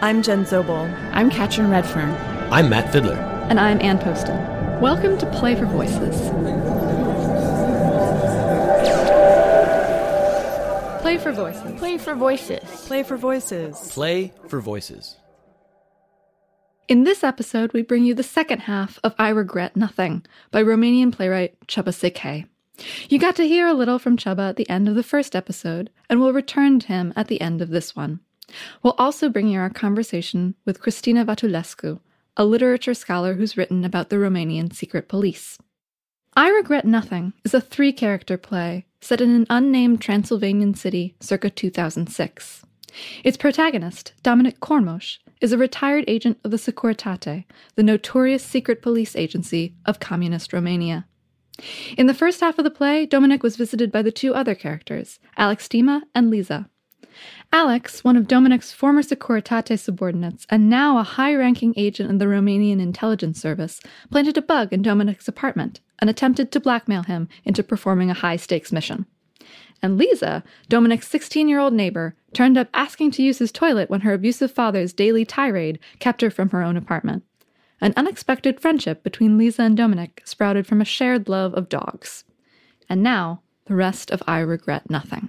I'm Jen Zobel. I'm Katrin Redfern. I'm Matt Fiddler. And I'm Ann Poston. Welcome to Play for Voices. Play for Voices. Play for Voices. Play for Voices. Play for Voices. In this episode, we bring you the second half of I Regret Nothing by Romanian playwright Csaba Székely. You got to hear a little from Chuba at the end of the first episode, and we'll return to him at the end of this one. We'll also bring you our conversation with Cristina Vatulescu, a literature scholar who's written about the Romanian secret police. I Regret Nothing is a three character play set in an unnamed Transylvanian city circa 2006. Its protagonist, Dominic Cormoș, is a retired agent of the Securitate, the notorious secret police agency of communist Romania. In the first half of the play, Dominic was visited by the two other characters, Alex Dima and Lisa. Alex, one of Dominic's former Securitate subordinates and now a high ranking agent in the Romanian intelligence service, planted a bug in Dominic's apartment and attempted to blackmail him into performing a high stakes mission. And Lisa, Dominic's 16 year old neighbor, turned up asking to use his toilet when her abusive father's daily tirade kept her from her own apartment. An unexpected friendship between Lisa and Dominic sprouted from a shared love of dogs. And now, the rest of I Regret Nothing.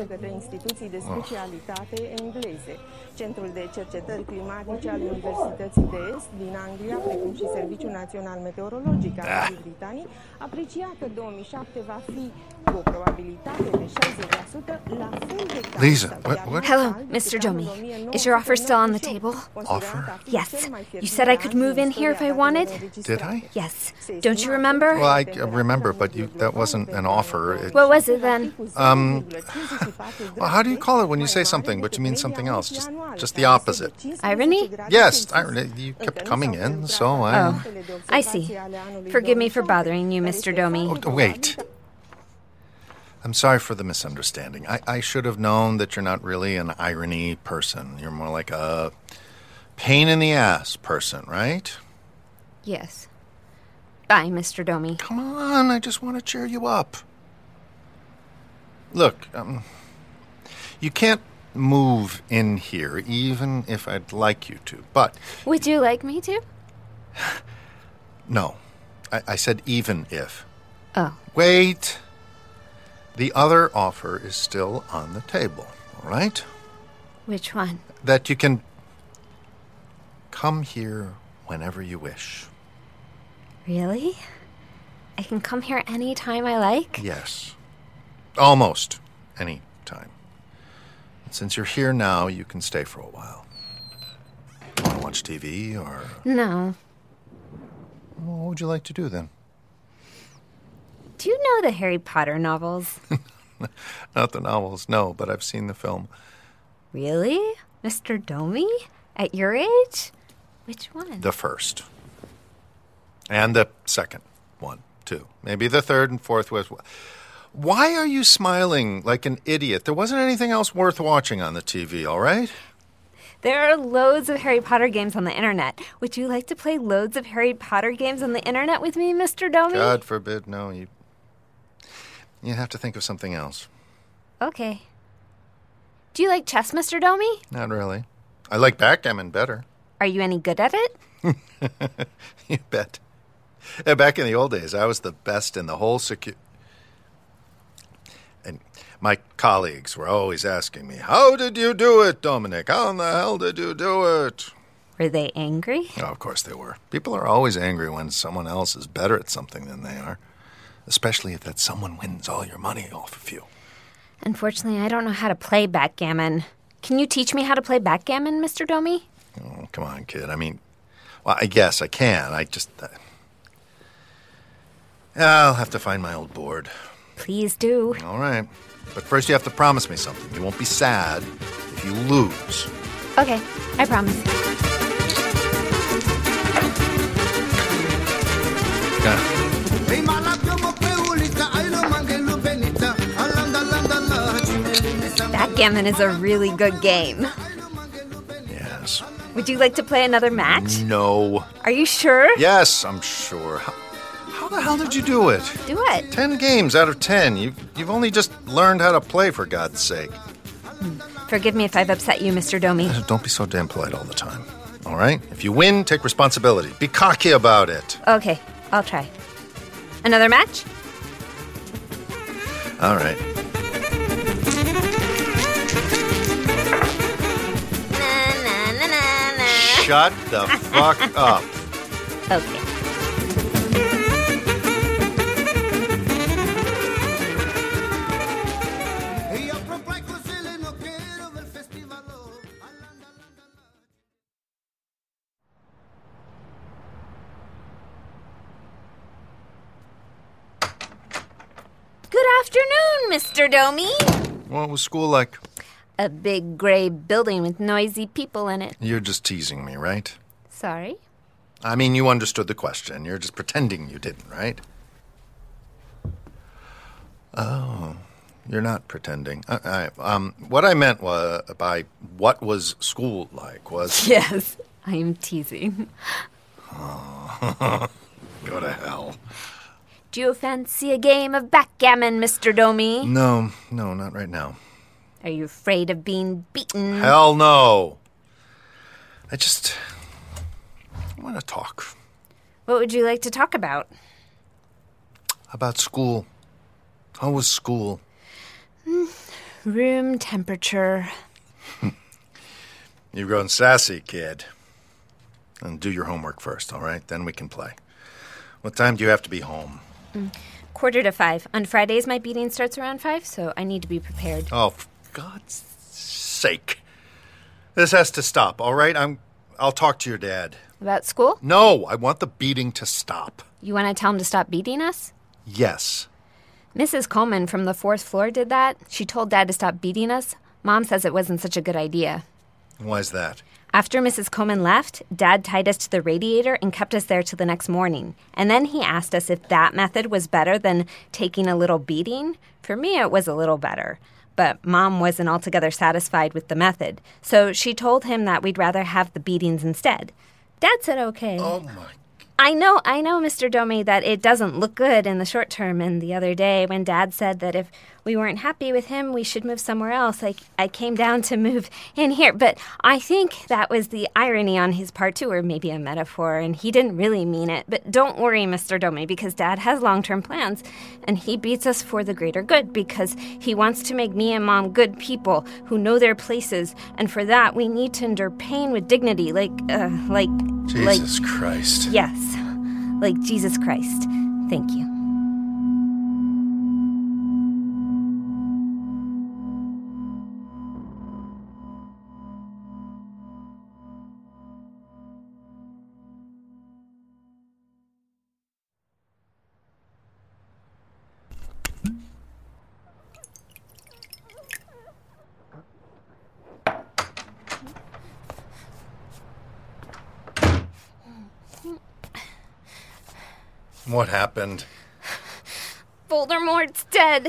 de către instituții de specialitate engleze. Centrul de Cercetări Climatice al Universității de Est din Anglia, precum și Serviciul Național Meteorologic al Marii Britanii, aprecia că 2007 va fi cu o probabilitate de 60% la fel de Lisa, what, what? Hello, Mr. Domi. Is your offer still on the table? Offer? Yes. You said I could move in here if I wanted? Did I? Yes. Don't you remember? Well, I remember, but you, that wasn't an offer. It, What was it then? um, well, how do you call it when you say something but you mean something else? Just, just the opposite. Irony? Yes, irony. You kept coming in, so I. Oh, I see. Forgive me for bothering you, Mr. Domi. Oh, wait. I'm sorry for the misunderstanding. I, I should have known that you're not really an irony person. You're more like a pain in the ass person, right? Yes. Bye, Mr. Domi. Come on, I just want to cheer you up. Look, um, you can't move in here, even if I'd like you to. But Would you like me to? no, I, I said even if. Oh. Wait. The other offer is still on the table, all right? Which one? That you can come here whenever you wish. Really? I can come here any time I like? Yes. Almost any time. And since you're here now, you can stay for a while. Want to watch TV or No. well, what would you like to do then? Do you know the Harry Potter novels? Not the novels, no, but I've seen the film. really? Mr. Domi? At your age? Which one? The first. And the second one, too. Maybe the third and fourth was. Why are you smiling like an idiot? There wasn't anything else worth watching on the TV, all right? There are loads of Harry Potter games on the internet. Would you like to play loads of Harry Potter games on the internet with me, Mr. Domi? God forbid, no. You, you have to think of something else. Okay. Do you like chess, Mr. Domi? Not really. I like backgammon better. Are you any good at it? you bet. Uh, back in the old days, I was the best in the whole secu. And my colleagues were always asking me, How did you do it, Dominic? How in the hell did you do it? Were they angry? Oh, of course they were. People are always angry when someone else is better at something than they are, especially if that someone wins all your money off of you. Unfortunately, I don't know how to play backgammon. Can you teach me how to play backgammon, Mr. Domi? Oh, come on, kid. I mean, well, I guess I can. I just. Uh, I'll have to find my old board. Please do. All right. But first, you have to promise me something. You won't be sad if you lose. Okay, I promise. Backgammon is a really good game. Yes. Would you like to play another match? No. Are you sure? Yes, I'm sure. How, the hell did you do it? Do it. Ten games out of ten. You've, you've only just learned how to play, for God's sake. Hmm. Forgive me if I've upset you, Mr. Domi. Don't be so damn polite all the time. All right? If you win, take responsibility. Be cocky about it. Okay, I'll try. Another match? All right. Na, na, na. Shut the fuck up. Okay. Good afternoon, Mr. Domi. What was school like? A big gray building with noisy people in it. You're just teasing me, right? Sorry. I mean, you understood the question. You're just pretending you didn't, right? Oh, you're not pretending. I, I, um, what I meant was by what was school like was Yes, I am teasing. Oh, go to hell. Do you fancy a game of backgammon, Mr. Domi? No, no, not right now. Are you afraid of being beaten? Hell no. I just I want to talk What would you like to talk about? about school. How was school? Mm, room temperature. You've grown sassy, kid. And do your homework first, all right? Then we can play. What time do you have to be home? Quarter to five. On Fridays, my beating starts around five, so I need to be prepared. Oh, for God's sake. This has to stop, all right? I'm I'll talk to your dad. About school? No, I want the beating to stop. You want to tell him to stop beating us? Yes. Mrs. Coleman from the fourth floor did that. She told Dad to stop beating us. Mom says it wasn't such a good idea. Why's that? After Mrs. Coleman left, Dad tied us to the radiator and kept us there till the next morning. And then he asked us if that method was better than taking a little beating. For me, it was a little better. But Mom wasn't altogether satisfied with the method, so she told him that we'd rather have the beatings instead. Dad said okay. Oh my I know, I know, Mr. Domi, that it doesn't look good in the short term. And the other day, when Dad said that if we weren't happy with him, we should move somewhere else, I, I came down to move in here. But I think that was the irony on his part, too, or maybe a metaphor, and he didn't really mean it. But don't worry, Mr. Domi, because Dad has long term plans, and he beats us for the greater good because he wants to make me and Mom good people who know their places. And for that, we need to endure pain with dignity, like, uh, like, like. Jesus Christ. Yes, like Jesus Christ. Thank you. What happened? Voldemort's dead.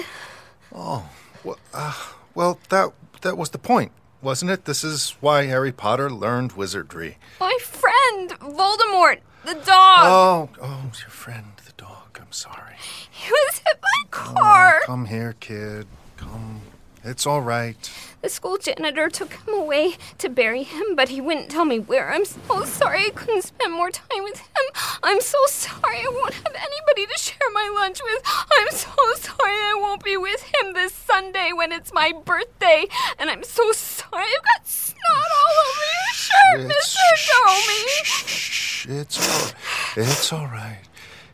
Oh, well, uh, well, that that was the point, wasn't it? This is why Harry Potter learned wizardry. My friend, Voldemort, the dog. Oh, oh, your friend, the dog. I'm sorry. He was hit by a car. Come here, kid. Come. It's all right. The school janitor took him away to bury him, but he wouldn't tell me where. I'm so sorry I couldn't spend more time with him. I'm so sorry I won't have anybody to share my lunch with. I'm so sorry I won't be with him this Sunday when it's my birthday. And I'm so sorry I've got snot all over your shirt, It's- Mr. Domi. Shh, it's all, it's all right.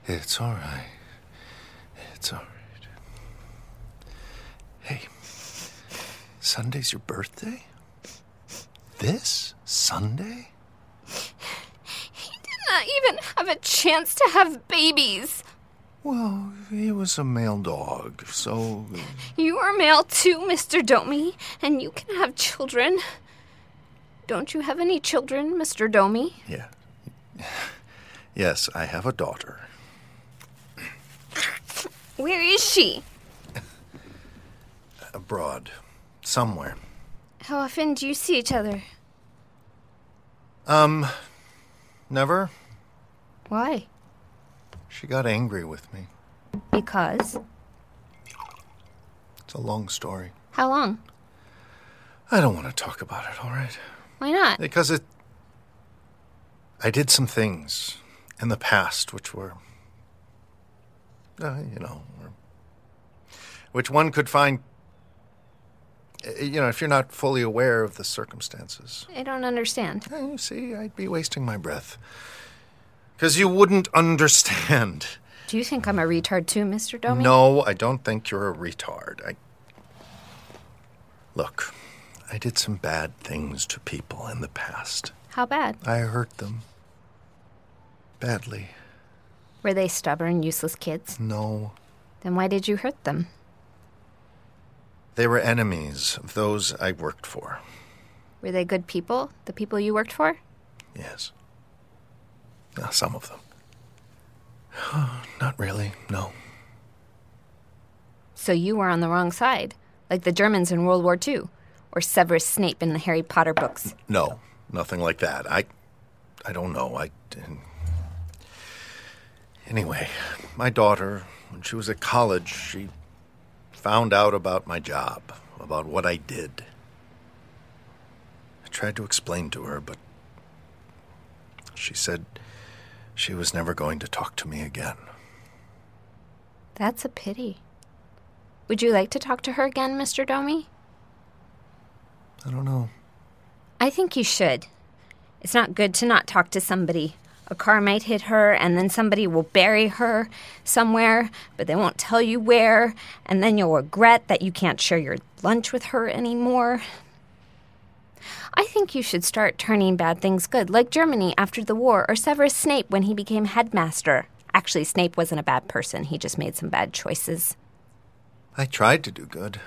It's all right. It's all right. Sunday's your birthday? This Sunday? He did not even have a chance to have babies. Well, he was a male dog, so You are male too, Mr. Domi, and you can have children. Don't you have any children, Mr. Domi? yeah. Yes, I have a daughter. Where is she? Abroad. Somewhere. How often do you see each other? Um, never. Why? She got angry with me. Because? It's a long story. How long? I don't want to talk about it, all right? Why not? Because it. I did some things in the past which were. Uh, you know. Which one could find. Uh, You know, if you're not fully aware of the circumstances. I don't understand. You see, I'd be wasting my breath. Because you wouldn't understand. Do you think I'm a retard too, Mr. Domi? No, I don't think you're a retard. I. Look, I did some bad things to people in the past. How bad? I hurt them. Badly. Were they stubborn, useless kids? No. Then why did you hurt them? They were enemies of those I worked for. Were they good people? The people you worked for? Yes. Uh, some of them. Not really, no. So you were on the wrong side, like the Germans in World War II, or Severus Snape in the Harry Potter books. No, nothing like that. I. I don't know. I. didn't- Anyway, my daughter, when she was at college, she found out about my job, about what I did. I tried to explain to her, but she said she was never going to talk to me again. That's a pity. Would you like to talk to her again, Mr. Domi? I don't know. I think you should. It's not good to not talk to somebody. A car might hit her, and then somebody will bury her somewhere, but they won't tell you where, and then you'll regret that you can't share your lunch with her anymore. I think you should start turning bad things good, like Germany after the war, or Severus Snape when he became headmaster. Actually, Snape wasn't a bad person, he just made some bad choices. I tried to do good.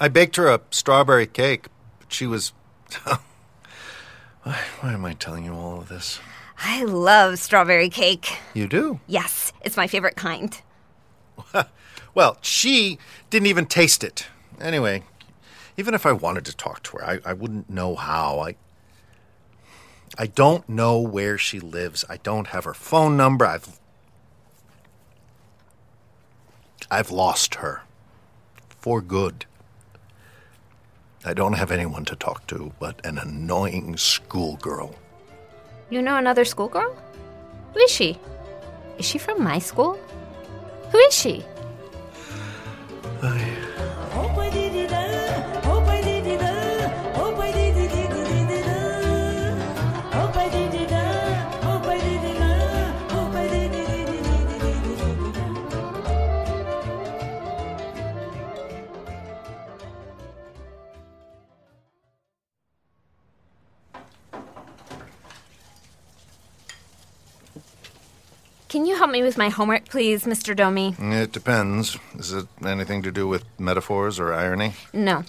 I baked her a strawberry cake, but she was. Oh, why, why am I telling you all of this? I love strawberry cake. You do? Yes, it's my favorite kind. Well, she didn't even taste it. Anyway, even if I wanted to talk to her, I, I wouldn't know how. I. I don't know where she lives. I don't have her phone number. I've. I've lost her. For good. I don't have anyone to talk to but an annoying schoolgirl. You know another schoolgirl? Who is she? Is she from my school? Who is she? Can you help me with my homework, please, Mr. Domi? It depends. Is it anything to do with metaphors or irony? No.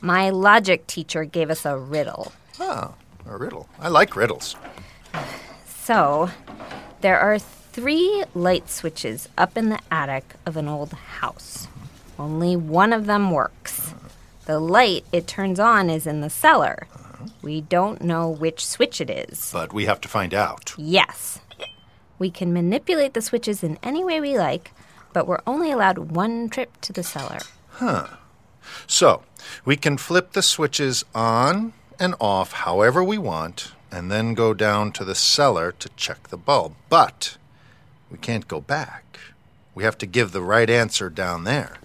My logic teacher gave us a riddle. Oh, a riddle. I like riddles. So, there are three light switches up in the attic of an old house. Only one of them works. The light it turns on is in the cellar. We don't know which switch it is. But we have to find out. Yes. We can manipulate the switches in any way we like, but we're only allowed one trip to the cellar. Huh. So, we can flip the switches on and off however we want, and then go down to the cellar to check the bulb. But we can't go back. We have to give the right answer down there.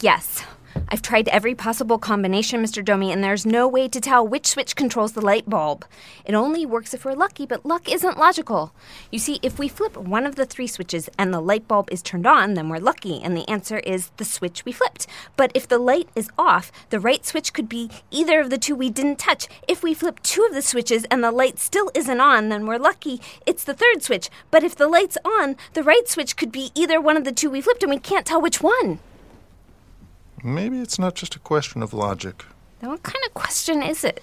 Yes. I've tried every possible combination, Mr. Domi, and there's no way to tell which switch controls the light bulb. It only works if we're lucky, but luck isn't logical. You see, if we flip one of the three switches and the light bulb is turned on, then we're lucky, and the answer is the switch we flipped. But if the light is off, the right switch could be either of the two we didn't touch. If we flip two of the switches and the light still isn't on, then we're lucky. It's the third switch. But if the light's on, the right switch could be either one of the two we flipped, and we can't tell which one. Maybe it's not just a question of logic. Then what kind of question is it?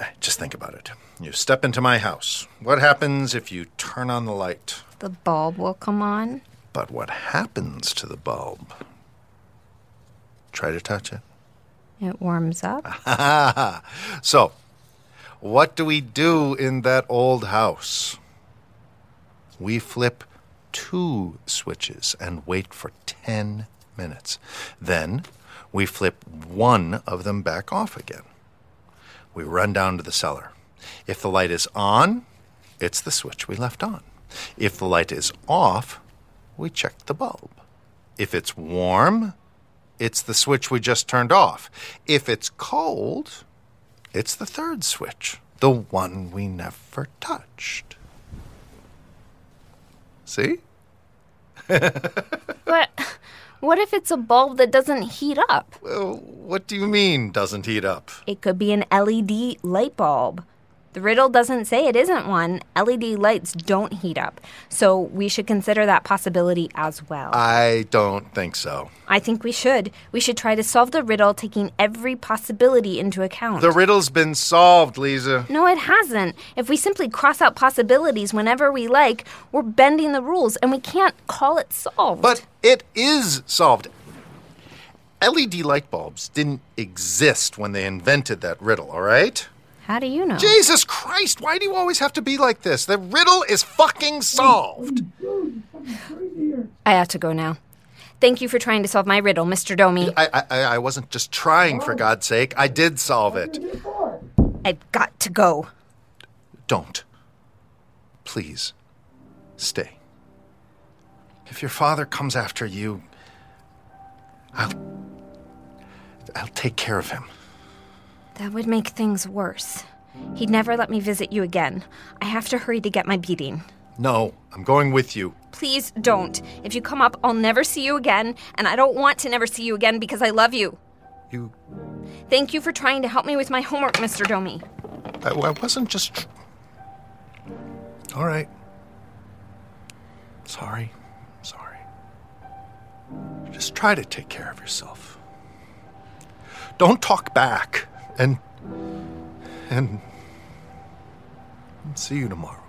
Eh, Just think about it. You step into my house. What happens if you turn on the light? The bulb will come on. But what happens to the bulb? Try to touch it. It warms up. so, What do we do in that old house? We flip two switches and wait for 10 minutes. Then we flip one of them back off again. We run down to the cellar. If the light is on, it's the switch we left on. If the light is off, we check the bulb. If it's warm, it's the switch we just turned off. If it's cold, it's the third switch, the one we never touched. See? But what if it's a bulb that doesn't heat up? Well, what do you mean doesn't heat up? It could be an LED light bulb. The riddle doesn't say it isn't one. LED lights don't heat up. So we should consider that possibility as well. I don't think so. I think we should. We should try to solve the riddle taking every possibility into account. The riddle's been solved, Lisa. no, it hasn't. If we simply cross out possibilities whenever we like, we're bending the rules and we can't call it solved. But it is solved. LED light bulbs didn't exist when they invented that riddle, all right? How do you know? Jesus Christ, why do you always have to be like this? The riddle is fucking solved. I have to go now. Thank you for trying to solve my riddle, Mr. Domi. I, I, I wasn't just trying, for God's sake. I did solve it. I've got to go. Don't. Please, stay. If your father comes after you, I'll. I'll take care of him. That would make things worse. He'd never let me visit you again. I have to hurry to get my beating. No, I'm going with you. Please don't. If you come up, I'll never see you again, and I don't want to never see you again because I love you. You. Thank you for trying to help me with my homework, Mr. Domi. I, I wasn't just. tr- All right. Sorry. Sorry. Just try to take care of yourself. Don't talk back. And. And. See you tomorrow.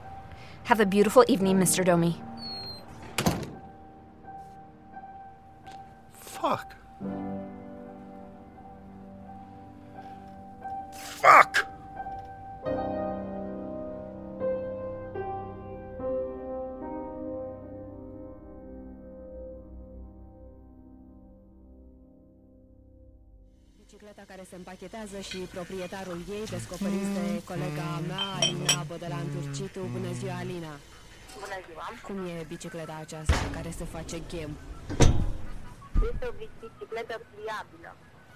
Have a beautiful evening, Mr. Domi. Fuck. Fuck! Bicicleta care se împachetează și proprietarul ei descoperiți de colega mea, Alina Bodelan Turcitu. Bună ziua, Alina! Bună ziua! Cum e bicicleta aceasta care se face ghem? Este o bicicletă pliabilă.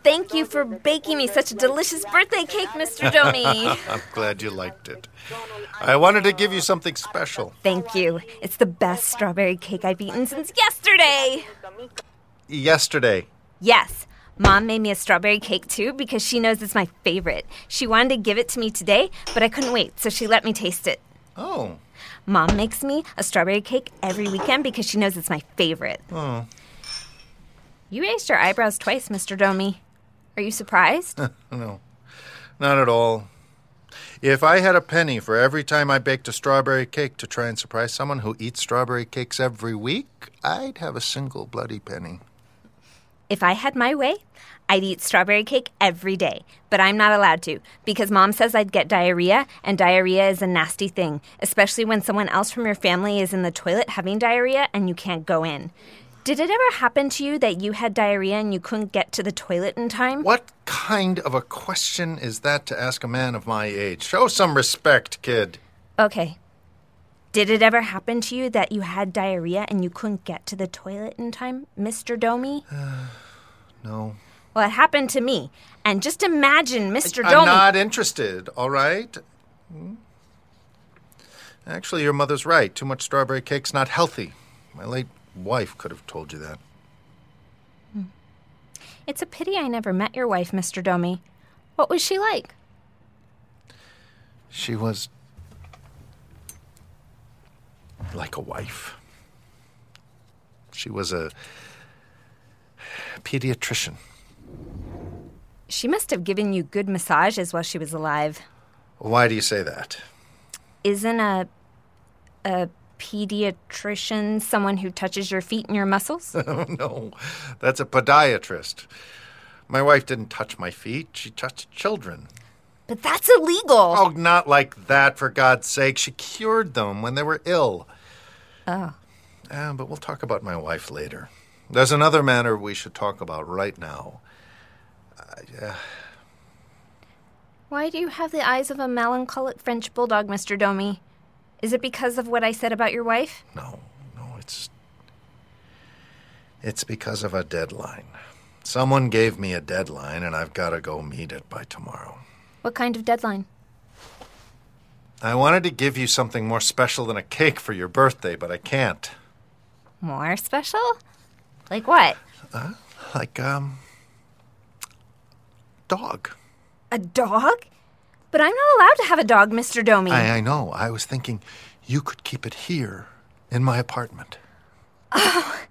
Thank you for baking me such a delicious birthday cake, Mr. Domi. I'm glad you liked it. I wanted to give you something special. Thank you. It's the best strawberry cake I've eaten since yesterday. Yesterday. Yes. Mom made me a strawberry cake too because she knows it's my favorite. She wanted to give it to me today, but I couldn't wait, so she let me taste it. Oh. Mom makes me a strawberry cake every weekend because she knows it's my favorite. Oh. You raised your eyebrows twice, Mr. Domi. Are you surprised? No. Not at all. If I had a penny for every time I baked a strawberry cake to try and surprise someone who eats strawberry cakes every week, I'd have a single bloody penny. If I had my way, I'd eat strawberry cake every day, but I'm not allowed to because mom says I'd get diarrhea, and diarrhea is a nasty thing, especially when someone else from your family is in the toilet having diarrhea and you can't go in. Did it ever happen to you that you had diarrhea and you couldn't get to the toilet in time? What kind of a question is that to ask a man of my age? Show some respect, kid. Okay. Did it ever happen to you that you had diarrhea and you couldn't get to the toilet in time, Mr. Domi? No. Well, it happened to me. And just imagine Mr. Domi I'm not interested, all right? Hmm? Actually, your mother's right. Too much strawberry cake's not healthy. My late wife could have told you that. It's a pity I never met your wife, Mr. Domi. What was she like? She was like a wife. She was a pediatrician. She must have given you good massages while she was alive. Why do you say that? Isn't a a pediatrician someone who touches your feet and your muscles? Oh, no, that's a podiatrist. My wife didn't touch my feet, she touched children. But that's illegal. Oh, not like that, for God's sake. She cured them when they were ill. Oh. Uh, but we'll talk about my wife later. There's another matter we should talk about right now. Uh, Why do you have the eyes of a melancholic French bulldog, Mr. Domi? Is it because of what I said about your wife? no, no, it's. It's because of a deadline. Someone gave me a deadline, and I've got to go meet it by tomorrow. What kind of deadline? I wanted to give you something more special than a cake for your birthday, but I can't. More special? Like what? Like, um. Dog. A dog? But I'm not allowed to have a dog, Mr. Domi. I, I know. I was thinking you could keep it here in my apartment. Oh,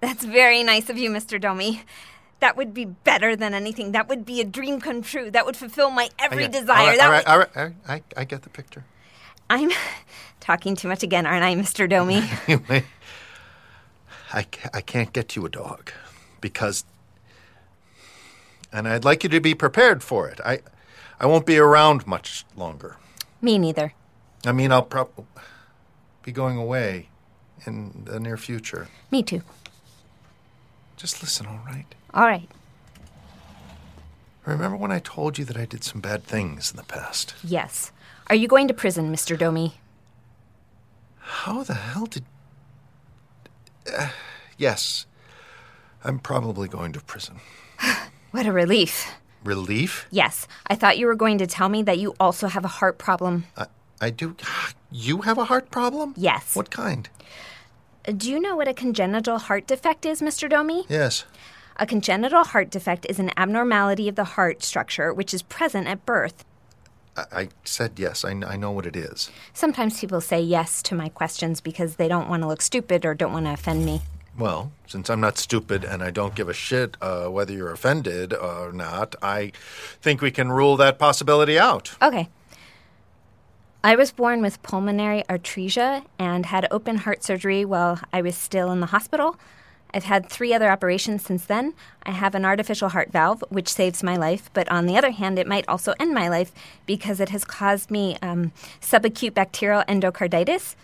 that's very nice of you, Mr. Domi. That would be better than anything. That would be a dream come true. That would fulfill my every Okay, desire. All right, that all right, would- all right, all right. I, I get the picture. I'm talking too much again, aren't I, Mr. Domi? Anyway, I, I can't get you a dog because. And I'd like you to be prepared for it. I, I won't be around much longer. Me neither. I mean, I'll probably be going away in the near future. Me too. Just listen, all right? All right. Remember when I told you that I did some bad things in the past? Yes. Are you going to prison, Mr. Domi? How the hell did. Uh, yes. I'm probably going to prison. What a relief. Relief? Yes. I thought you were going to tell me that you also have a heart problem. I, I do. You have a heart problem? Yes. What kind? Do you know what a congenital heart defect is, Mr. Domi? Yes. A congenital heart defect is an abnormality of the heart structure which is present at birth. I, I said yes. I, I know what it is. Sometimes people say yes to my questions because they don't want to look stupid or don't want to offend me. Well, since I'm not stupid and I don't give a shit uh, whether you're offended or not, I think we can rule that possibility out. Okay. I was born with pulmonary atresia and had open heart surgery while I was still in the hospital. I've had three other operations since then. I have an artificial heart valve, which saves my life, but on the other hand, it might also end my life because it has caused me um, subacute bacterial endocarditis.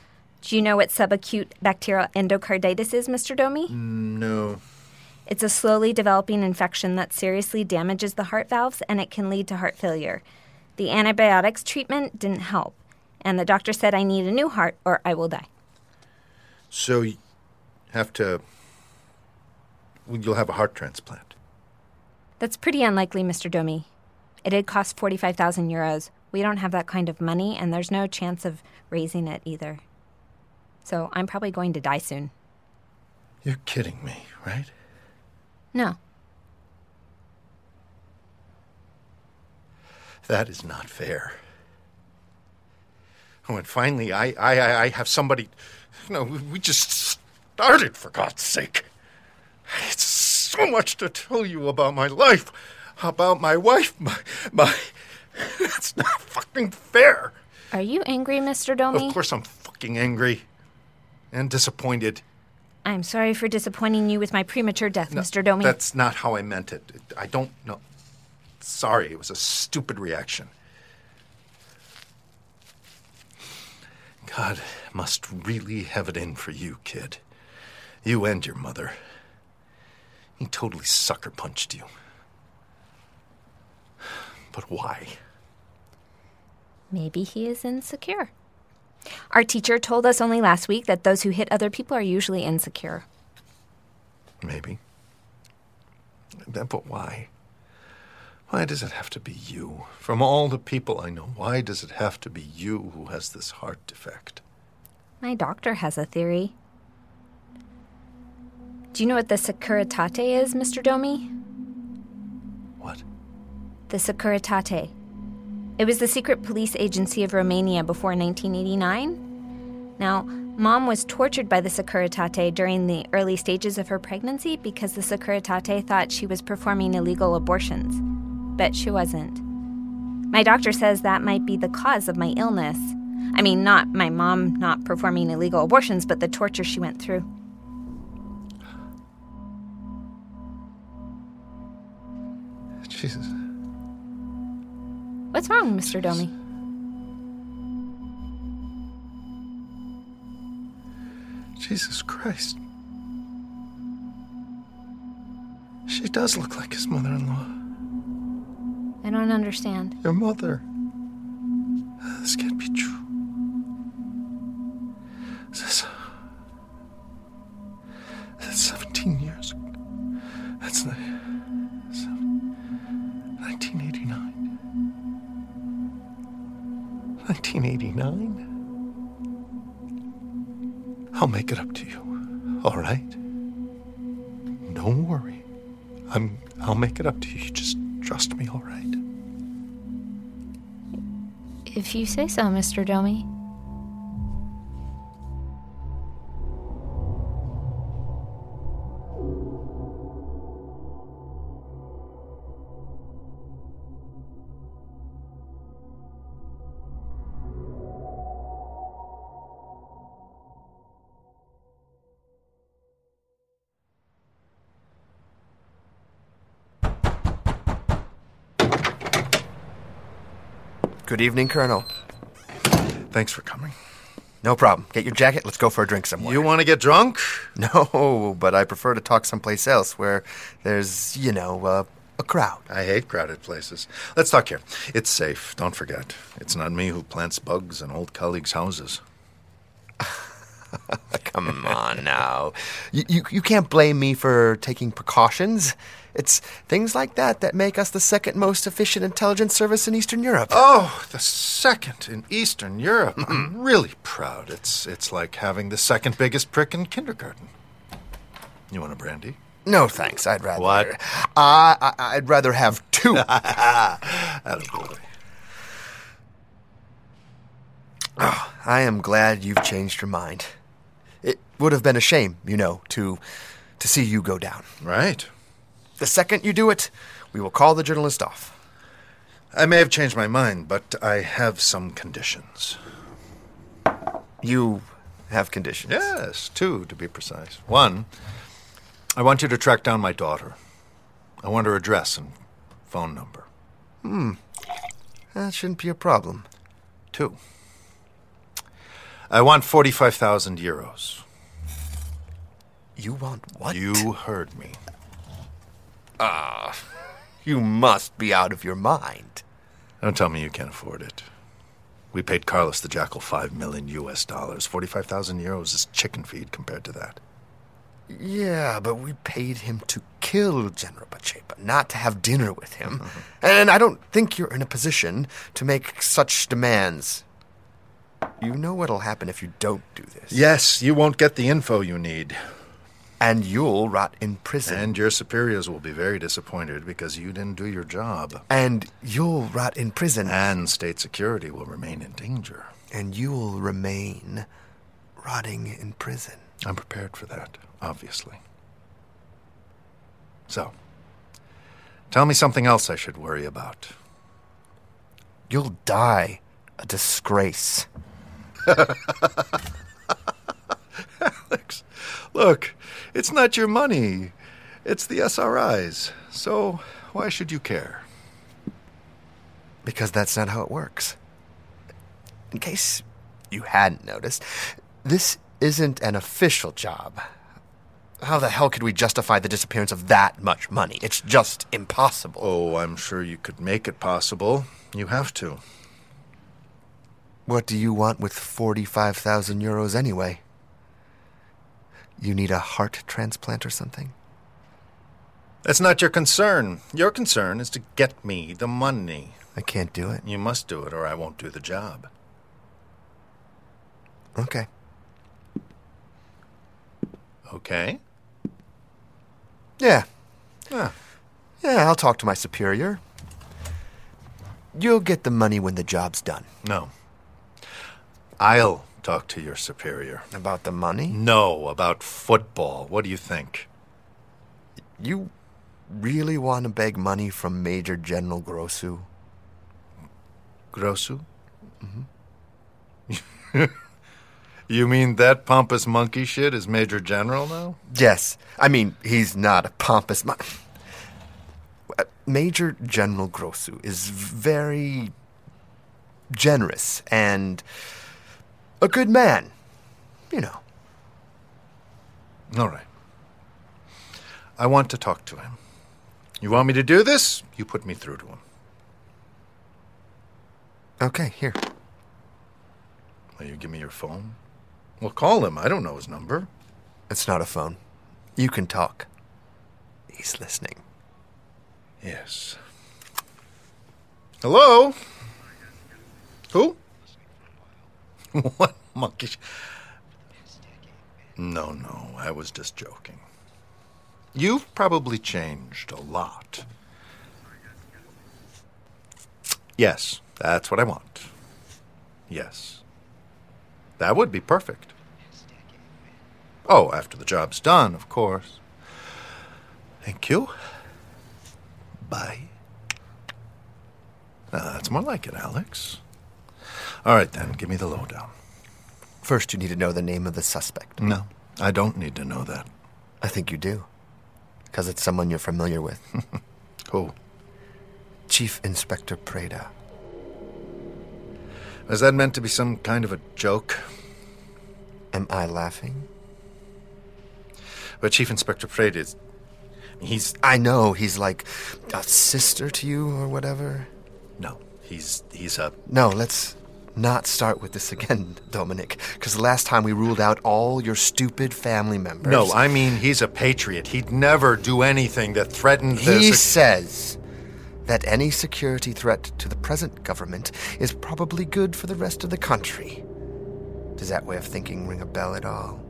Do you know what subacute bacterial endocarditis is, Mr. Domi? No. It's a slowly developing infection that seriously damages the heart valves and it can lead to heart failure. The antibiotics treatment didn't help, and the doctor said I need a new heart or I will die. So you have to. You'll have a heart transplant. That's pretty unlikely, Mr. Domi. It'd cost 45,000 euros. We don't have that kind of money, and there's no chance of raising it either. So I'm probably going to die soon. You're kidding me, right? No. That is not fair. Oh, and finally, I, I, I- I have somebody. You know, we just started, for God's sake. It's so much to tell you about my life, about my wife, my. my it's not fucking fair. Are you angry, Mr. Domi? Of course, I'm fucking angry and disappointed. I'm sorry for disappointing you with my premature death, Mr. Domi. That's not how I meant it. I don't know. Sorry, it was a stupid reaction. God must really have it in for you, kid. You and your mother. He totally sucker punched you. But why? Maybe he is insecure. Our teacher told us only last week that those who hit other people are usually insecure. Maybe. But why? Why does it have to be you? From all the people I know, why does it have to be you who has this heart defect? My doctor has a theory. Do you know what the Securitate is, Mr. Domi? What? The Securitate. It was the secret police agency of Romania before 1989. Now, Mom was tortured by the Securitate during the early stages of her pregnancy because the Securitate thought she was performing illegal abortions. But she wasn't. My doctor says that might be the cause of my illness. I mean, not my mom not performing illegal abortions, but the torture she went through. Jesus. What's wrong, Mr. Domi? Jesus Christ. She does look like his mother in law. I don't understand. Your mother. This can't be true. This. That's 17 years. That's the. 1989. 1989? I'll make it up to you. All right? Don't worry. I'm I'll make it up to. You just trust me, all right? If you say so, Mr. Domi. Evening, Colonel. Thanks for coming. No problem. Get your jacket. Let's go for a drink somewhere. You want to get drunk? No, but I prefer to talk someplace else where there's, you know, uh, a crowd. I hate crowded places. Let's talk here. It's safe. Don't forget. It's not me who plants bugs in old colleagues' houses. Come on now. You, you, you can't blame me for taking precautions. It's things like that that make us the second most efficient intelligence service in Eastern Europe. Oh, the second in Eastern Europe. I'm mm-hmm. really proud. It's it's like having the second biggest prick in kindergarten. You want a brandy? No, thanks. I'd rather. What? I, I, I'd rather have two. Attaboy. Oh, I am glad you've changed your mind. It would have been a shame, you know, to to see you go down. Right. The second you do it, we will call the journalist off. I may have changed my mind, but I have some conditions. You have conditions. Yes, two to be precise. One, I want you to track down my daughter. I want her address and phone number. Hmm. That shouldn't be a problem. Two, I want 45,000 euros. You want what? You heard me. Ah, you must be out of your mind. Don't tell me you can't afford it. We paid Carlos the Jackal five million US dollars. 45,000 euros is chicken feed compared to that. Yeah, but we paid him to kill General Pacepa, not to have dinner with him. and I don't think you're in a position to make such demands. You know what'll happen if you don't do this. Yes, you won't get the info you need. And you'll rot in prison. And your superiors will be very disappointed because you didn't do your job. And you'll rot in prison. And state security will remain in danger. And you'll remain rotting in prison. I'm prepared for that, obviously. So, tell me something else I should worry about. You'll die a disgrace. Alex, look, it's not your money. It's the SRI's. So, why should you care? Because that's not how it works. In case you hadn't noticed, this isn't an official job. How the hell could we justify the disappearance of that much money? It's just impossible. Oh, I'm sure you could make it possible. You have to. What do you want with 45,000 euros anyway? You need a heart transplant or something? That's not your concern. Your concern is to get me the money. I can't do it. You must do it, or I won't do the job. Okay. Okay? Yeah. Yeah. Yeah, I'll talk to my superior. You'll get the money when the job's done. No. I'll talk to your superior. About the money? No, about football. What do you think? You really want to beg money from Major General Grossu? Grosu? Mm-hmm. you mean that pompous monkey shit is Major General now? Yes. I mean, he's not a pompous mon- Uh, Major General Grossu is very generous and a good man. You know. All right. I want to talk to him. You want me to do this? You put me through to him. Okay, here. Will you give me your phone? Well, call him. I don't know his number. It's not a phone. You can talk. He's listening. Yes. Hello? Who? what monkey? No, no, I was just joking. You've probably changed a lot. Yes, that's what I want. Yes. That would be perfect. Oh, after the job's done, of course. Thank you. Bye. Uh, that's more like it, Alex. All right, then, give me the lowdown. First, you need to know the name of the suspect. No, I don't need to know that. I think you do. Because it's someone you're familiar with. Who? Chief Inspector Prada. Is that meant to be some kind of a joke? Am I laughing? But Chief Inspector Prada is. He's. I know, he's like a sister to you or whatever. No, he's. He's a. No, let's not start with this again, Dominic. Because the last time we ruled out all your stupid family members. No, I mean, he's a patriot. He'd never do anything that threatened the. He says that any security threat to the present government is probably good for the rest of the country. Does that way of thinking ring a bell at all?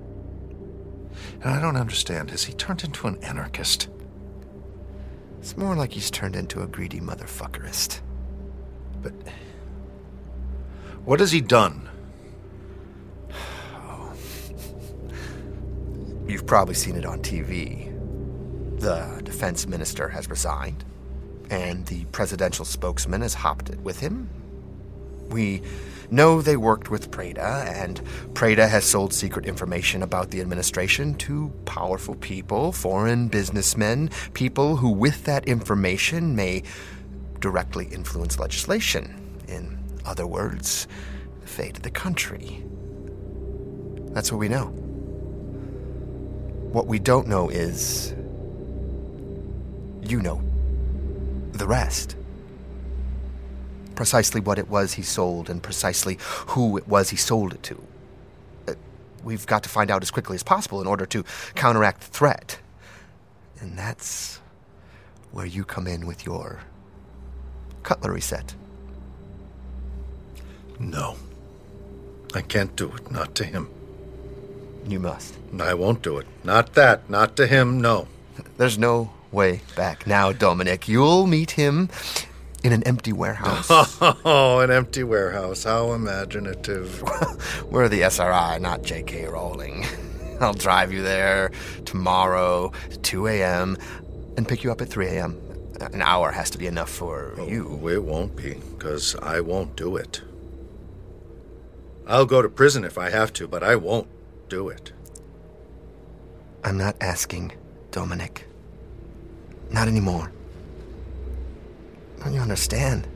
And I don't understand. Has he turned into an anarchist? It's more like he's turned into a greedy motherfuckerist. But. What has he done? You've probably seen it on TV. The defense minister has resigned, and the presidential spokesman has hopped it with him. We know they worked with Prada, and Prada has sold secret information about the administration to powerful people, foreign businessmen, people who, with that information, may directly influence legislation. In other words, the fate of the country. That's what we know. What we don't know is. You know. The rest. Precisely what it was he sold and precisely who it was he sold it to. Uh, We've got to find out as quickly as possible in order to counteract the threat. And that's where you come in with your cutlery set. No. I can't do it. Not to him. You must. I won't do it. Not that. Not to him. No. There's no way back now, Dominic. You'll meet him in an empty warehouse. Oh, an empty warehouse. How imaginative. We're the SRI, not J.K. Rowling. I'll drive you there tomorrow, 2 a.m., and pick you up at 3 a.m. An hour has to be enough for oh, you. Oh, it won't be, because I won't do it. I'll go to prison if I have to, but I won't do it. I'm not asking, Dominic. Not anymore. Don't you understand?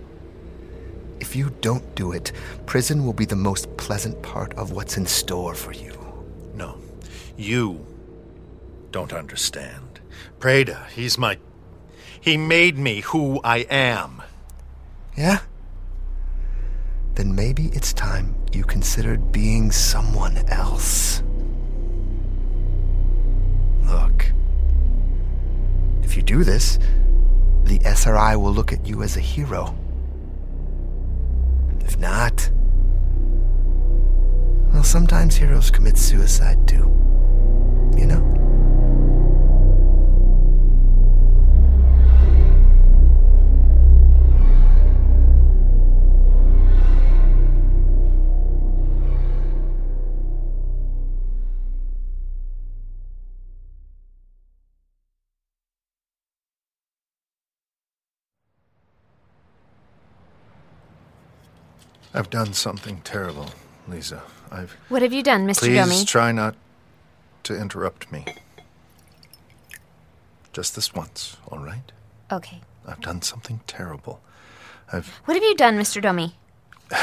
If you don't do it, prison will be the most pleasant part of what's in store for you. No. You don't understand. Prada, he's my. He made me who I am. Yeah? Then maybe it's time you considered being someone else. Look, if you do this, the SRI will look at you as a hero. If not, well, sometimes heroes commit suicide too. I've done something terrible, Lisa. I've. What have you done, Mr. Please Domi? try not to interrupt me. Just this once, all right? okay. I've done something terrible. I've. What have you done, Mr. Domi?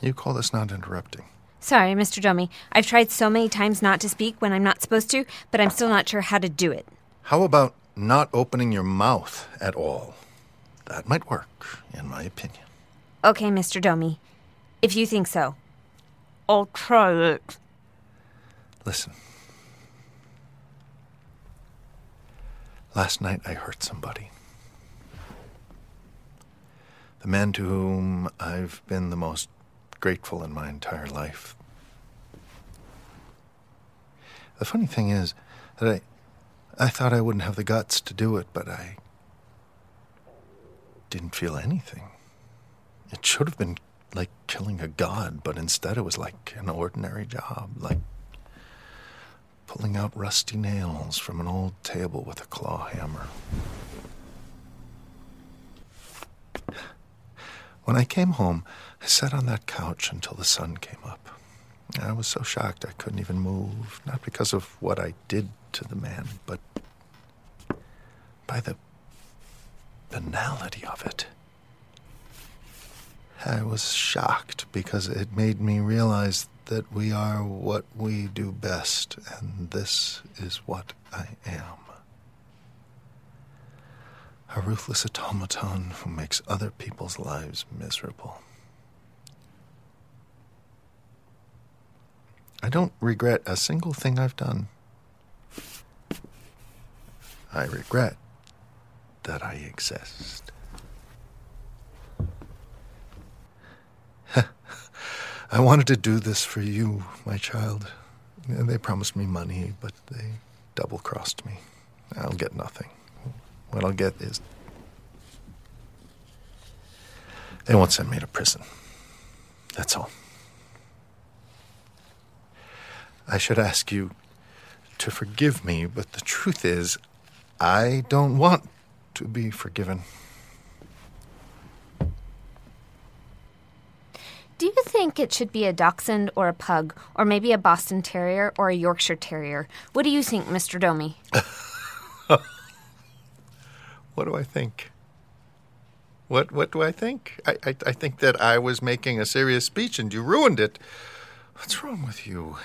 You call this not interrupting. Sorry, Mr. Domi. I've tried so many times not to speak when I'm not supposed to, but I'm still not sure how to do it. How about not opening your mouth at all? That might work, in my opinion. Okay, Mr. Domi. If you think so. I'll try it. Listen. Last night I hurt somebody. The man to whom I've been the most grateful in my entire life. The funny thing is that I I thought I wouldn't have the guts to do it, but I didn't feel anything. It should have been like killing a god, but instead it was like an ordinary job, like pulling out rusty nails from an old table with a claw hammer. When I came home, I sat on that couch until the sun came up. I was so shocked I couldn't even move, not because of what I did to the man, but by the banality of it. I was shocked because it made me realize that we are what we do best, and this is what I am. A ruthless automaton who makes other people's lives miserable. I don't regret a single thing I've done. I regret that I exist. I wanted to do this for you, my child. And they promised me money, but they double crossed me. I'll get nothing. What I'll get is. They won't send me to prison. That's all. I should ask you to forgive me, but the truth is, I don't want to be forgiven. Do you think it should be a dachshund or a pug, or maybe a Boston Terrier or a Yorkshire Terrier? What do you think, Mr. Domi? what do I think? What what do I think? I, I I think that I was making a serious speech and you ruined it. What's wrong with you?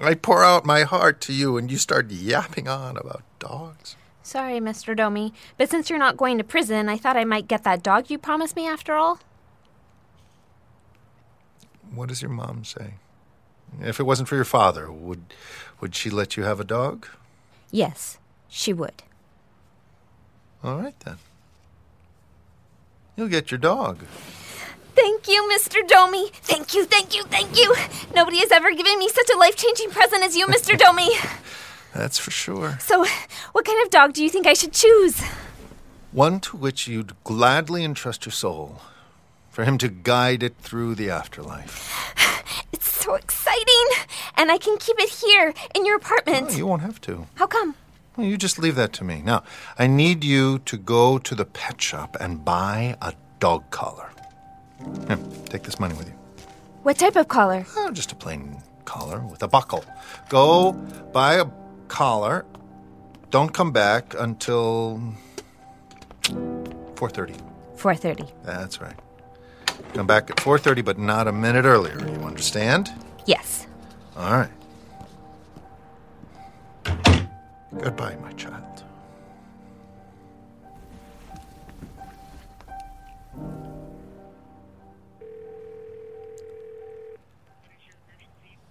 I pour out my heart to you and you start yapping on about dogs. Sorry, Mr. Domi, but since you're not going to prison, I thought I might get that dog you promised me after all. What does your mom say? If it wasn't for your father, would would she let you have a dog? Yes, she would. All right then. You'll get your dog. Thank you, Mr. Domi. Thank you, thank you, thank you. Nobody has ever given me such a life changing present as you, Mr. Domi. That's for sure. So, what kind of dog do you think I should choose? One to which you'd gladly entrust your soul, for him to guide it through the afterlife. It's so exciting! And I can keep it here in your apartment. You won't have to. How come? Well, you just leave that to me. Now, I need you to go to the pet shop and buy a dog collar. Here, take this money with you. What type of collar? Oh, just a plain collar with a buckle. Go buy a collar. Don't come back until 4:30. 4:30. That's right. Come back at 4:30 but not a minute earlier. You understand? Yes. All right. Goodbye, my child.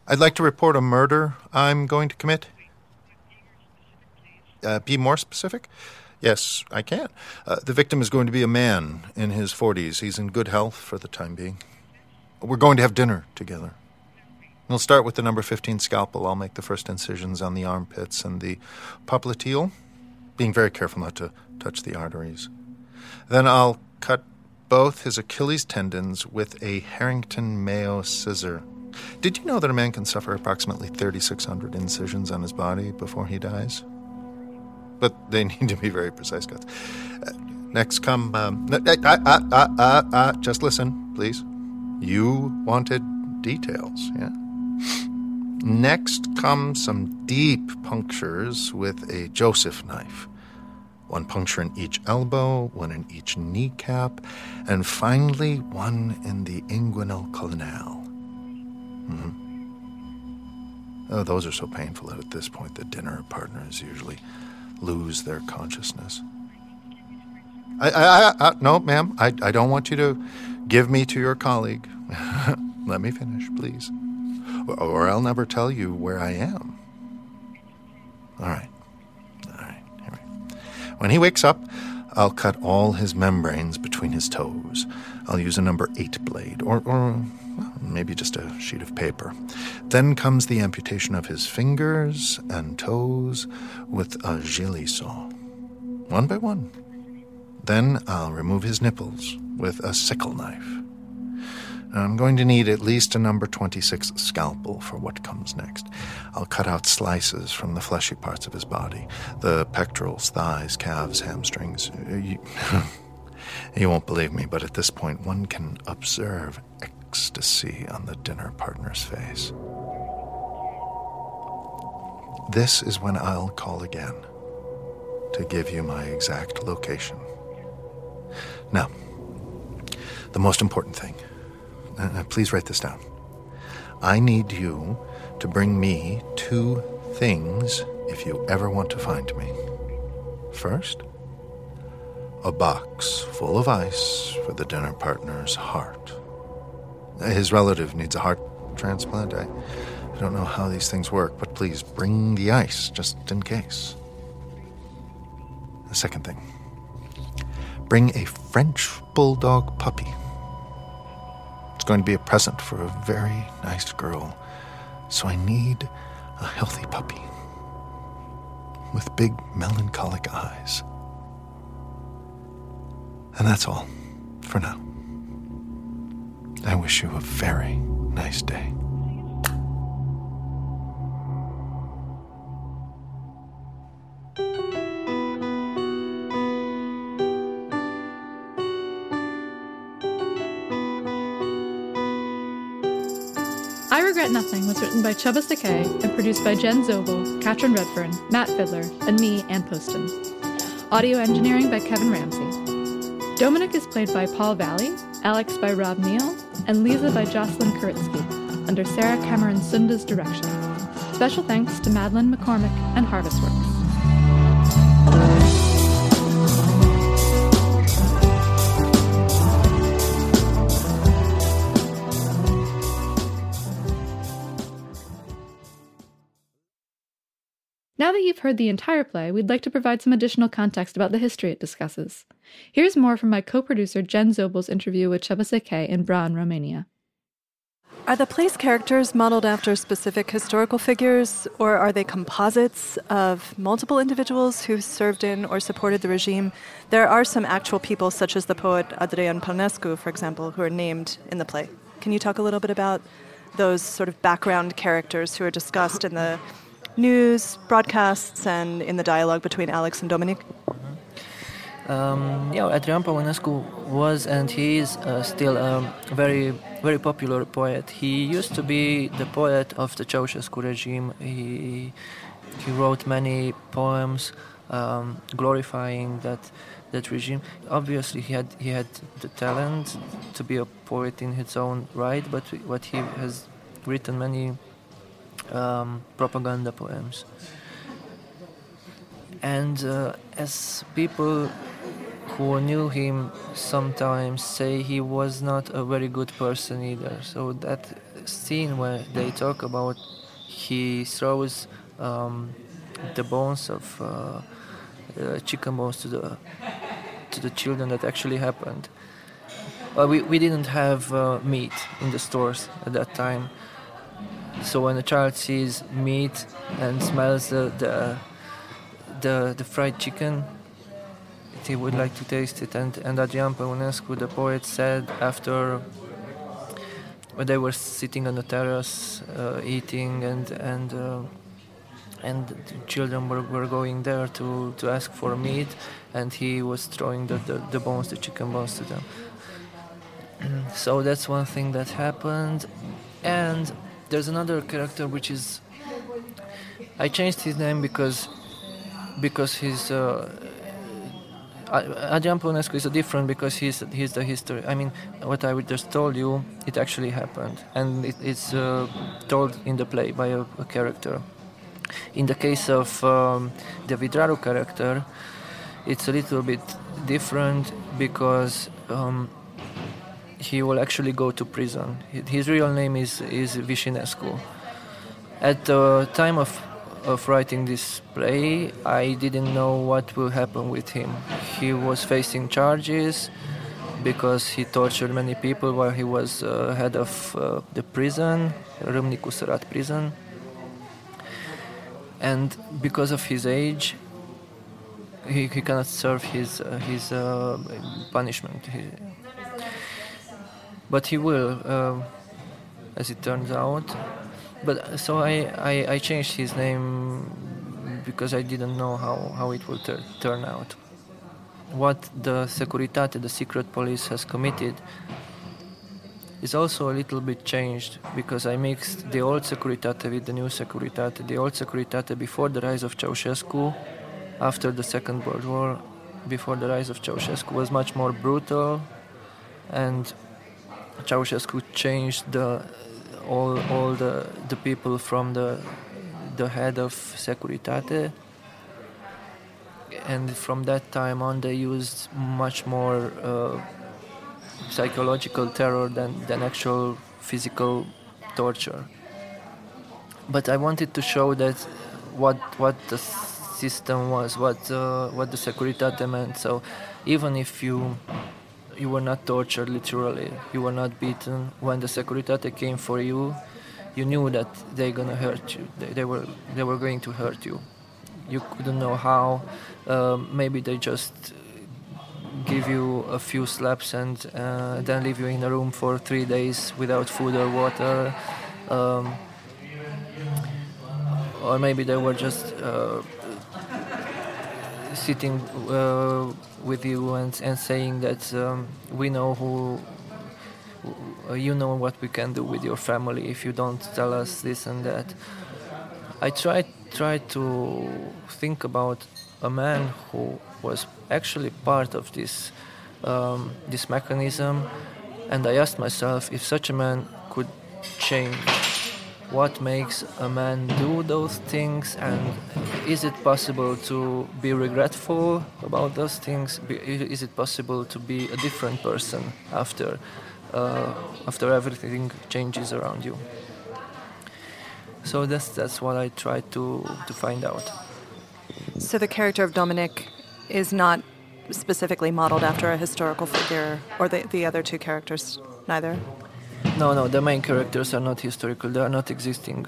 I'd like to report a murder I'm going to commit. Uh, be more specific? Yes, I can. Uh, the victim is going to be a man in his 40s. He's in good health for the time being. We're going to have dinner together. We'll start with the number 15 scalpel. I'll make the first incisions on the armpits and the popliteal, being very careful not to touch the arteries. Then I'll cut both his Achilles tendons with a Harrington Mayo scissor. Did you know that a man can suffer approximately 3,600 incisions on his body before he dies? But they need to be very precise cuts. Uh, next come. Um, uh, uh, uh, uh, uh, just listen, please. You wanted details, yeah? Next come some deep punctures with a Joseph knife. one puncture in each elbow, one in each kneecap, and finally one in the inguinal canal. Mhm. Oh, those are so painful that at this point the dinner partner is usually lose their consciousness. I, I, I, no, ma'am, I, I don't want you to give me to your colleague. Let me finish, please. Or, or I'll never tell you where I am. All right. All right. Here we When he wakes up, I'll cut all his membranes between his toes. I'll use a number eight blade, or, or maybe just a sheet of paper. Then comes the amputation of his fingers and toes with a Gigli saw, one by one. Then I'll remove his nipples with a sickle knife. I'm going to need at least a number 26 scalpel for what comes next. I'll cut out slices from the fleshy parts of his body the pectorals, thighs, calves, hamstrings. You, you won't believe me, but at this point, one can observe ecstasy on the dinner partner's face. This is when I'll call again to give you my exact location. Now, the most important thing. Uh, please write this down. I need you to bring me two things if you ever want to find me. First, a box full of ice for the dinner partner's heart. His relative needs a heart transplant. I, I don't know how these things work, but please bring the ice just in case. The second thing bring a French bulldog puppy. It's going to be a present for a very nice girl, so I need a healthy puppy with big melancholic eyes. And that's all for now. I wish you a very nice day. I Regret Nothing was written by Csaba Székely and produced by Jen Zobel, Katrin Redfern, Matt Fiddler, and me, Ann Poston. Audio engineering by Kevin Ramsey. Dominic is played by Paul Valley, Alex by Rob Neal, and Lisa by Jocelyn Kuritsky, under Sarah Cameron Sunde's direction. Special thanks to Madeline McCormick and Harvestworks. Now that you've heard the entire play, we'd like to provide some additional context about the history it discusses. Here's more from my co producer Jen Zobel's interview with Székely in Bran, Romania. Are the play's characters modeled after specific historical figures, or are they composites of multiple individuals who served in or supported the regime? There are some actual people, such as the poet Adrian Păunescu, for example, who are named in the play. Can you talk a little bit about those sort of background characters who are discussed in the news broadcasts and in the dialogue between Alex and Dominic? Um, yeah, Adrian Păunescu was and he is uh, still a very, very popular poet. He used to be the poet of the Ceausescu regime. He, he wrote many poems um, glorifying that that regime. Obviously, he had he had the talent to be a poet in his own right, but what he has written many um, propaganda poems. And uh, as people who knew him sometimes say he was not a very good person either. So that scene where they talk about he throws um, the bones of uh, uh, chicken bones to the to the children that actually happened. Well, we, we didn't have uh, meat in the stores at that time. So when a child sees meat and smells the the, the, the fried chicken, he would like to taste it. And, and Adrian Păunescu, the poet, said after when they were sitting on the terrace uh, eating and and uh, and the children were, were going there to, to ask for meat and he was throwing the, the, the bones, the chicken bones to them. so that's one thing that happened. And there's another character which is I changed his name because because his uh, uh, Adrian Păunescu is a different because he's he's the history. I mean, what I just told you, it actually happened, and it, it's uh, told in the play by a, a character. In the case of um, the Vidraru character, it's a little bit different because um, he will actually go to prison. His real name is is Vișinescu. At the time of of writing this play, I didn't know what will happen with him. He was facing charges because he tortured many people while he was uh, head of uh, the prison, Râmnicu Sărat prison. And because of his age, he, he cannot serve his uh, his uh, punishment. He, but he will, uh, as it turns out. But so I, I, I, changed his name because I didn't know how, how it would ter- turn out. What the Securitate, the secret police, has committed is also a little bit changed because I mixed the old Securitate with the new Securitate. The old Securitate before the rise of Ceausescu, after the Second World War, before the rise of Ceausescu, was much more brutal and Ceausescu changed the all all the the people from the the head of Securitate. And from that time on they used much more uh, psychological terror than, than actual physical torture. But I wanted to show that what what the system was what uh, what the Securitate meant. So even if you you were not tortured literally. You were not beaten. When the Securitate came for you, you knew that they're gonna hurt you. They, they were they were going to hurt you. You couldn't know how. Um, maybe they just give you a few slaps and uh, then leave you in a room for three days without food or water. Um, or maybe they were just uh, sitting uh, with you and, and saying that um, we know who you know what we can do with your family if you don't tell us this and that. I tried try to think about a man who was actually part of this um, this mechanism, and I asked myself if such a man could change what makes a man do those things and is it possible to be regretful about those things? Is it possible to be a different person after uh, after everything changes around you? So that's that's what i tried to to find out. So the character of dominic is not specifically modeled after a historical figure or the, the other two characters neither no, no, the main characters are not historical. They are not existing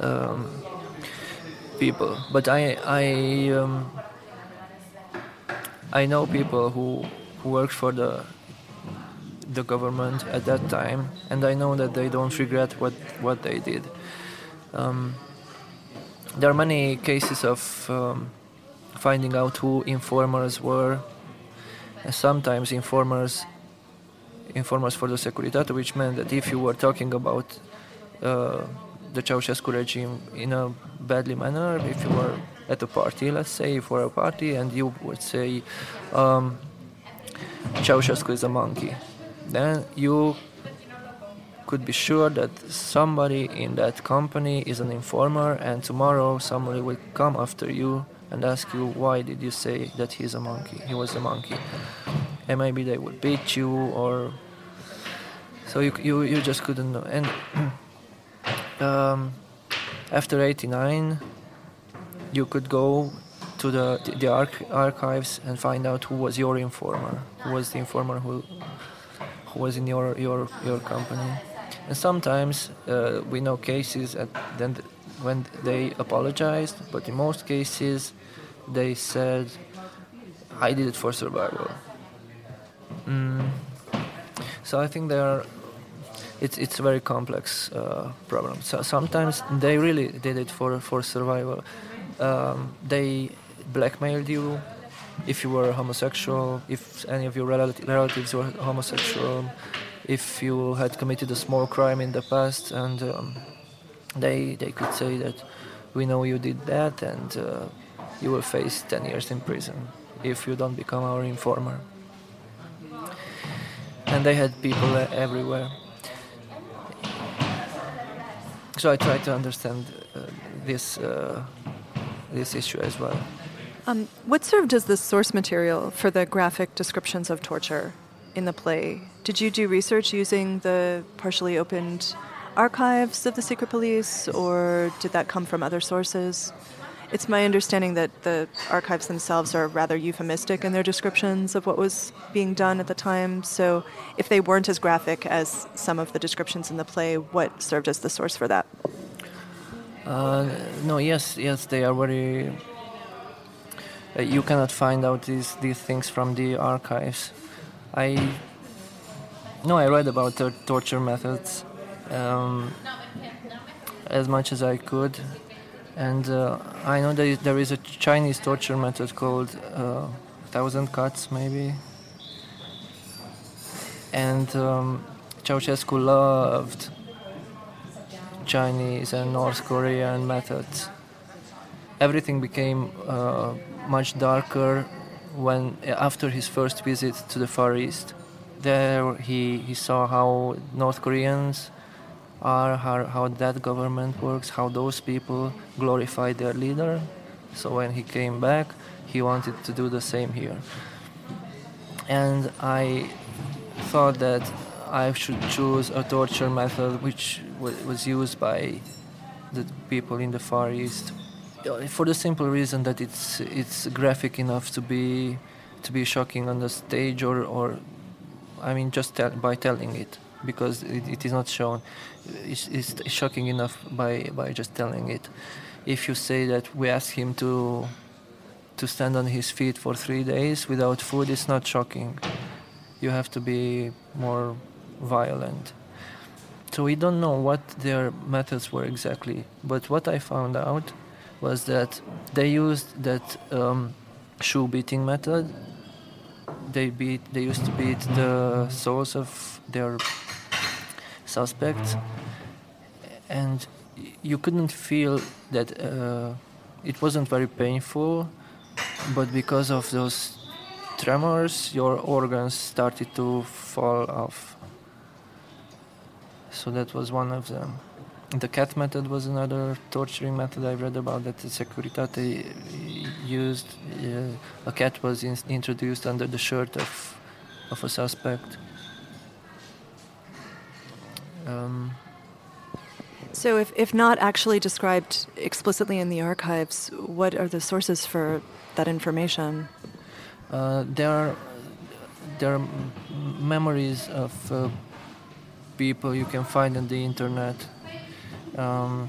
um, people. But I, I, um, I know people who who worked for the the government at that time, and I know that they don't regret what what they did. Um, there are many cases of um, finding out who informers were. And sometimes informers informers for the Securitate, which meant that if you were talking about uh, the Ceausescu regime in a badly manner, if you were at a party, let's say, for a party, and you would say, um, Ceausescu is a monkey, then you could be sure that somebody in that company is an informer, and tomorrow somebody will come after you and ask you why did you say that he's a monkey? He was a monkey. And maybe they would beat you or so you you, you just couldn't know. And um, after 89 you could go to the the arch- archives and find out who was your informer who was the informer who who was in your your your company. And sometimes uh, we know cases at then when they apologized but in most cases they said i did it for survival mm. so i think there are it's it's a very complex uh, problem. So sometimes they really did it for for survival. Um, they blackmailed you if you were homosexual, if any of your relatives were homosexual, if you had committed a small crime in the past, and um, they they could say that we know you did that, and uh, you will face 10 years in prison if you don't become our informer. And they had people everywhere. So I tried to understand uh, this uh, this issue as well. Um, what served as the source material for the graphic descriptions of torture in the play? Did you do research using the partially opened archives of the secret police, or did that come from other sources? It's my understanding that the archives themselves are rather euphemistic in their descriptions of what was being done at the time. So, if they weren't as graphic as some of the descriptions in the play, what served as the source for that? Uh, no, yes, yes, they are very. Uh, you cannot find out these these things from the archives. I no, I read about the torture methods um, as much as I could, and uh, I know that there is a Chinese torture method called uh, thousand cuts, maybe. And um, Ceausescu loved Chinese and North Korean methods. Everything became uh, much darker when after his first visit to the Far East. There he, he saw how North Koreans are how, how that government works, how those people glorify their leader. So when he came back, he wanted to do the same here. And I thought that I should choose a torture method which was used by the people in the Far East uh, for the simple reason that it's it's graphic enough to be to be shocking on the stage or or I mean just tell, by telling it because it, it is not shown. It's, it's, shocking enough by by just telling it. If you say that we ask him to to stand on his feet for three days without food it's not shocking. You have to be more violent. So we don't know what their methods were exactly but what i found out was that they used that um, shoe beating method. They beat they used to beat the soles of their suspects, and you couldn't feel that uh, it wasn't very painful, but because of those tremors, your organs started to fall off. So that was one of them. The cat method was another torturing method I read about that the Securitate used. Uh, a cat was in- introduced under the shirt of, of a suspect um, so, if, if not actually described explicitly in the archives, what are the sources for that information? Uh, there are there are memories of uh, people you can find on the internet. Um,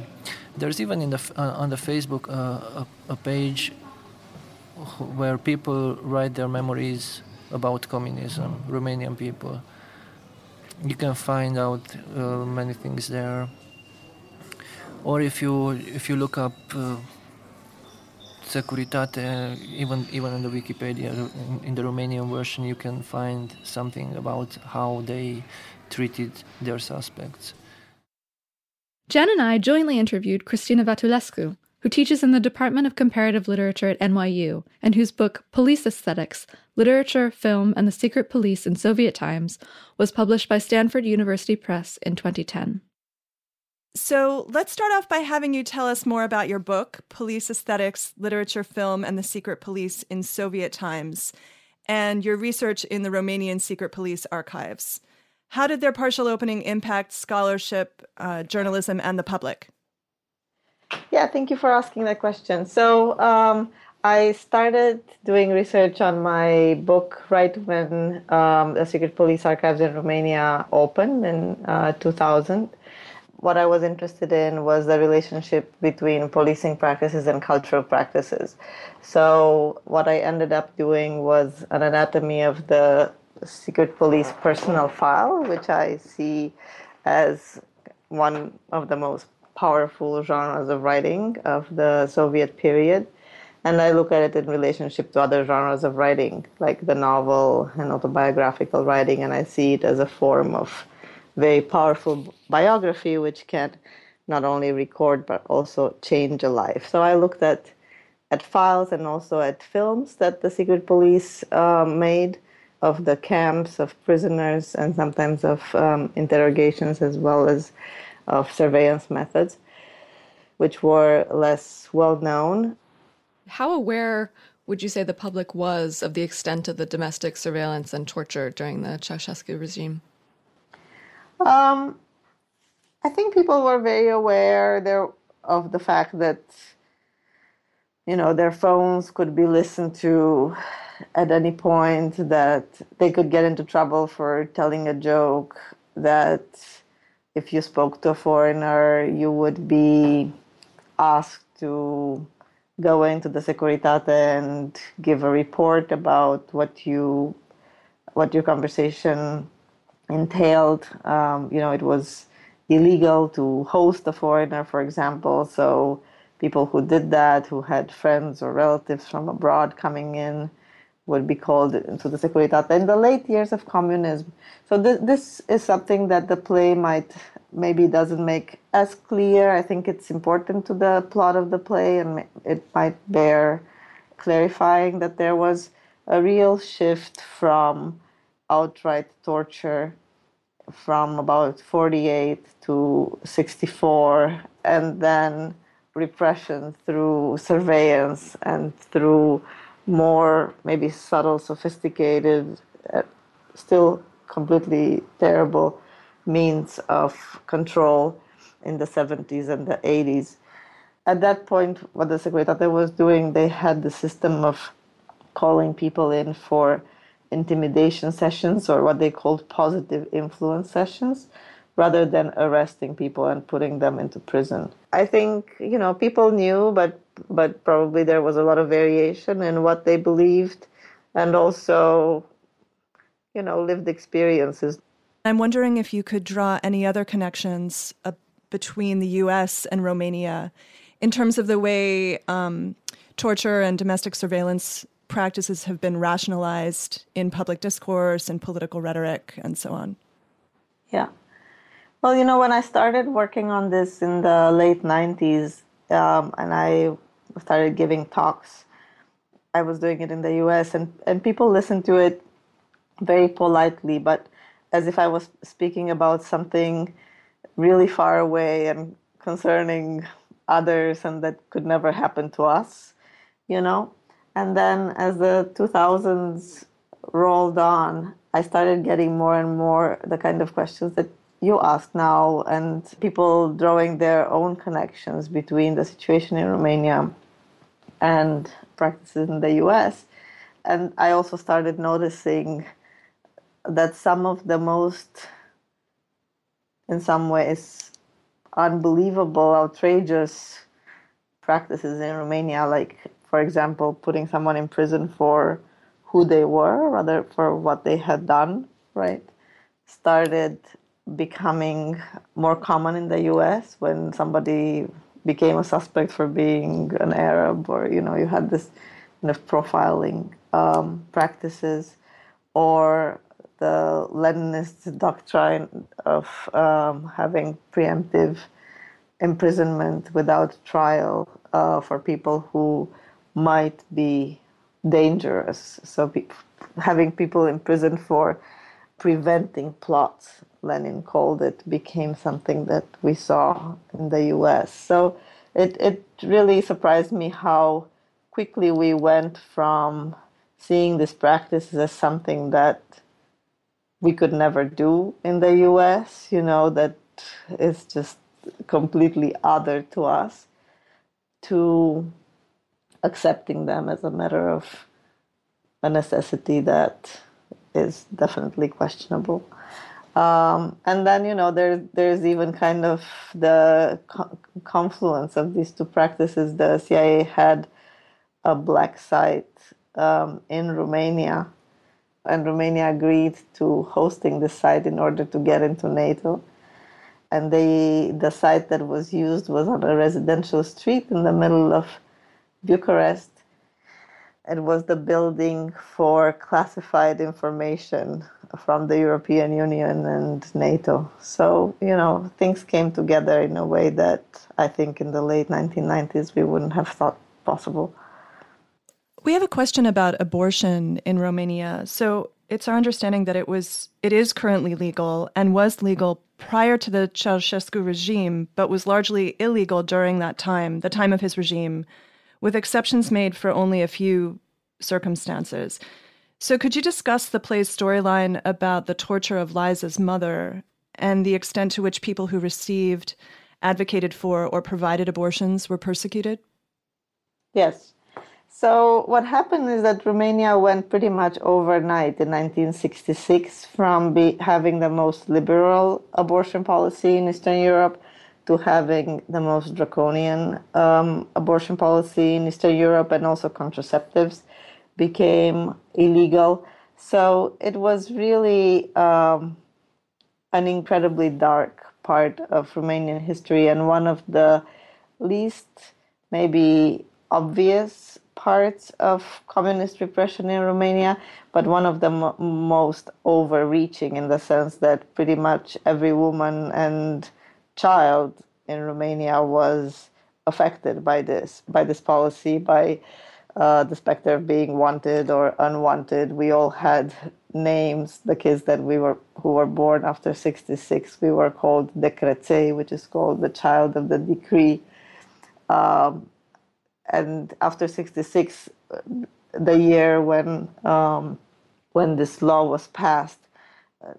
there's even in the uh, on the Facebook uh, a, a, page where people write their memories about communism, Romanian people you can find out uh, many things there or if you if you look up uh, Securitate, even even in the Wikipedia, in, in, the Romanian version, you can find something about how they treated their suspects. Jen and I jointly interviewed Cristina Vatulescu, who teaches in the Department of Comparative Literature at NYU and whose book Police Aesthetics Literature, Film, and the Secret Police in Soviet Times was published by Stanford University Press in 2010. So let's start off by having you tell us more about your book, Police Aesthetics Literature, Film, and the Secret Police in Soviet Times, and your research in the Romanian Secret Police archives. How did their partial opening impact scholarship, uh, journalism, and the public? Yeah, thank you for asking that question. So, um, I started doing research on my book right when um, the Secret Police Archives in Romania opened in uh, 2000. What I was interested in was the relationship between policing practices and cultural practices. So, what I ended up doing was an anatomy of the Secret Police personal file, which I see as one of the most powerful genres of writing of the Soviet period. And I look at it in relationship to other genres of writing, like the novel and autobiographical writing, and I see it as a form of very powerful biography, which can not only record but also change a life. So I looked at at files and also at films that the secret police uh, made of the camps of prisoners and sometimes of um, interrogations as well as of surveillance methods, which were less well known. How aware would you say the public was of the extent of the domestic surveillance and torture during the Ceausescu regime? Um, I think people were very aware there of the fact that you know their phones could be listened to at any point that they could get into trouble for telling a joke that if you spoke to a foreigner you would be asked to go into the securitate and give a report about what you what your conversation entailed um, you know it was illegal to host a foreigner, for example. So people who did that, who had friends or relatives from abroad coming in, would be called into the Securitate in the late years of communism. So th- this is something that the play might maybe doesn't make as clear. I think it's important to the plot of the play, and it might bear clarifying that there was a real shift from outright torture from about 48 to 64, and then repression through surveillance and through more maybe subtle, sophisticated, uh, still completely terrible means of control in the 70s and the 80s. At that point, what the Securitate was doing, they had the system of calling people in for intimidation sessions or what they called positive influence sessions rather than arresting people and putting them into prison. I think, you know, people knew but but probably there was a lot of variation in what they believed and also you know, lived experiences. I'm wondering if you could draw any other connections uh, between the US and Romania in terms of the way um, torture and domestic surveillance practices have been rationalized in public discourse and political rhetoric and so on? Yeah. Well, you know, when I started working on this in the late 90s um, and I started giving talks, I was doing it in the US and, and people listened to it very politely, but as if I was speaking about something really far away and concerning others and that could never happen to us, you know? And then as the 2000s rolled on, I started getting more and more the kind of questions that you ask now, and people drawing their own connections between the situation in Romania and practices in the US. And I also started noticing that some of the most, in some ways, unbelievable, outrageous practices in Romania, like for example, putting someone in prison for who they were rather for what they had done, right? Started becoming more common in the US when somebody became a suspect for being an Arab, or you know, you had this kind of profiling um, practices, or the Leninist doctrine of um, having preemptive imprisonment without trial uh, for people who might be dangerous. So pe- having people in prison for preventing plots, Lenin called it, became something that we saw in the US. So it, it really surprised me how quickly we went from seeing this practice as something that we could never do in the US, you know, that is just completely other to us, to accepting them as a matter of a necessity that is definitely questionable. Um, and then you know there there's even kind of the co- confluence of these two practices. The CIA had a black site um, in Romania, and Romania agreed to hosting the site in order to get into NATO. And they the site that was used was on a residential street in the middle of Bucharest. It was the building for classified information from the European Union and NATO. So, you know, things came together in a way that I think in the late 1990s we wouldn't have thought possible. We have a question about abortion in Romania. So it's our understanding that it was it is currently legal and was legal prior to the Ceausescu regime, but was largely illegal during that time, the time of his regime, with exceptions made for only a few circumstances. So could you discuss the play's storyline about the torture of Liza's mother and the extent to which people who received, advocated for, or provided abortions were persecuted? Yes. So what happened is that Romania went pretty much overnight in 1966 from be, having the most liberal abortion policy in Eastern Europe to having the most draconian um, abortion policy in Eastern Europe, and also contraceptives became illegal. So it was really um, an incredibly dark part of Romanian history and one of the least maybe obvious parts of communist repression in Romania, but one of the m- most overreaching in the sense that pretty much every woman and child in Romania was affected by this, by this policy, by uh, the specter of being wanted or unwanted. We all had names. The kids that we were who were born after '66, we were called Decreței, which is called the child of the decree. Um, and after 66 the year when um, when this law was passed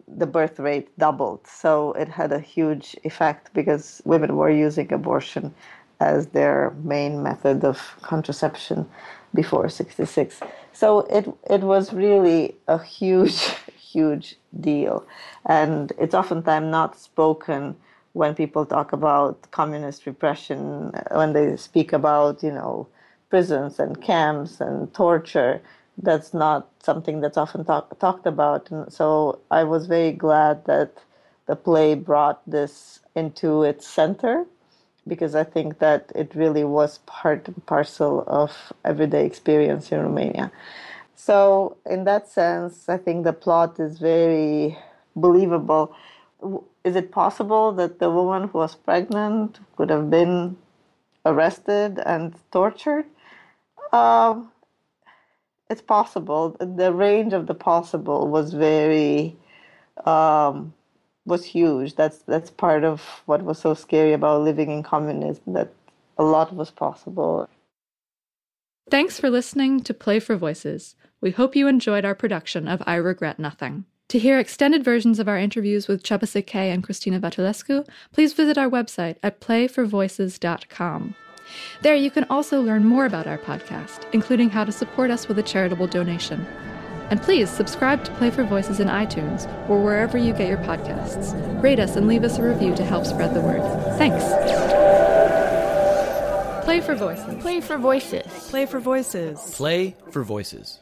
the birth rate doubled. So it had a huge effect because women were using abortion as their main method of contraception before 66 so it it was really a huge huge deal. And it's oftentimes not spoken when people talk about communist repression, when they speak about, you know, prisons and camps and torture, that's not something that's often talk, talked about. And so I was very glad that the play brought this into its center because I think that it really was part and parcel of everyday experience in Romania. So, in that sense, I think the plot is very believable is it possible that the woman who was pregnant could have been arrested and tortured? Um, it's possible. The range of the possible was very um, was huge. That's that's part of what was so scary about living in communism. That a lot was possible. Thanks for listening to Play for Voices. We hope you enjoyed our production of I Regret Nothing. To hear extended versions of our interviews with Székely and Cristina Vatulescu, please visit our website at playforvoices.com. There you can also learn more about our podcast, including how to support us with a charitable donation. And please subscribe to Play for Voices in iTunes or wherever you get your podcasts. Rate us and leave us a review to help spread the word. Thanks. Play for Voices. Play for Voices. Play for Voices. Play for Voices.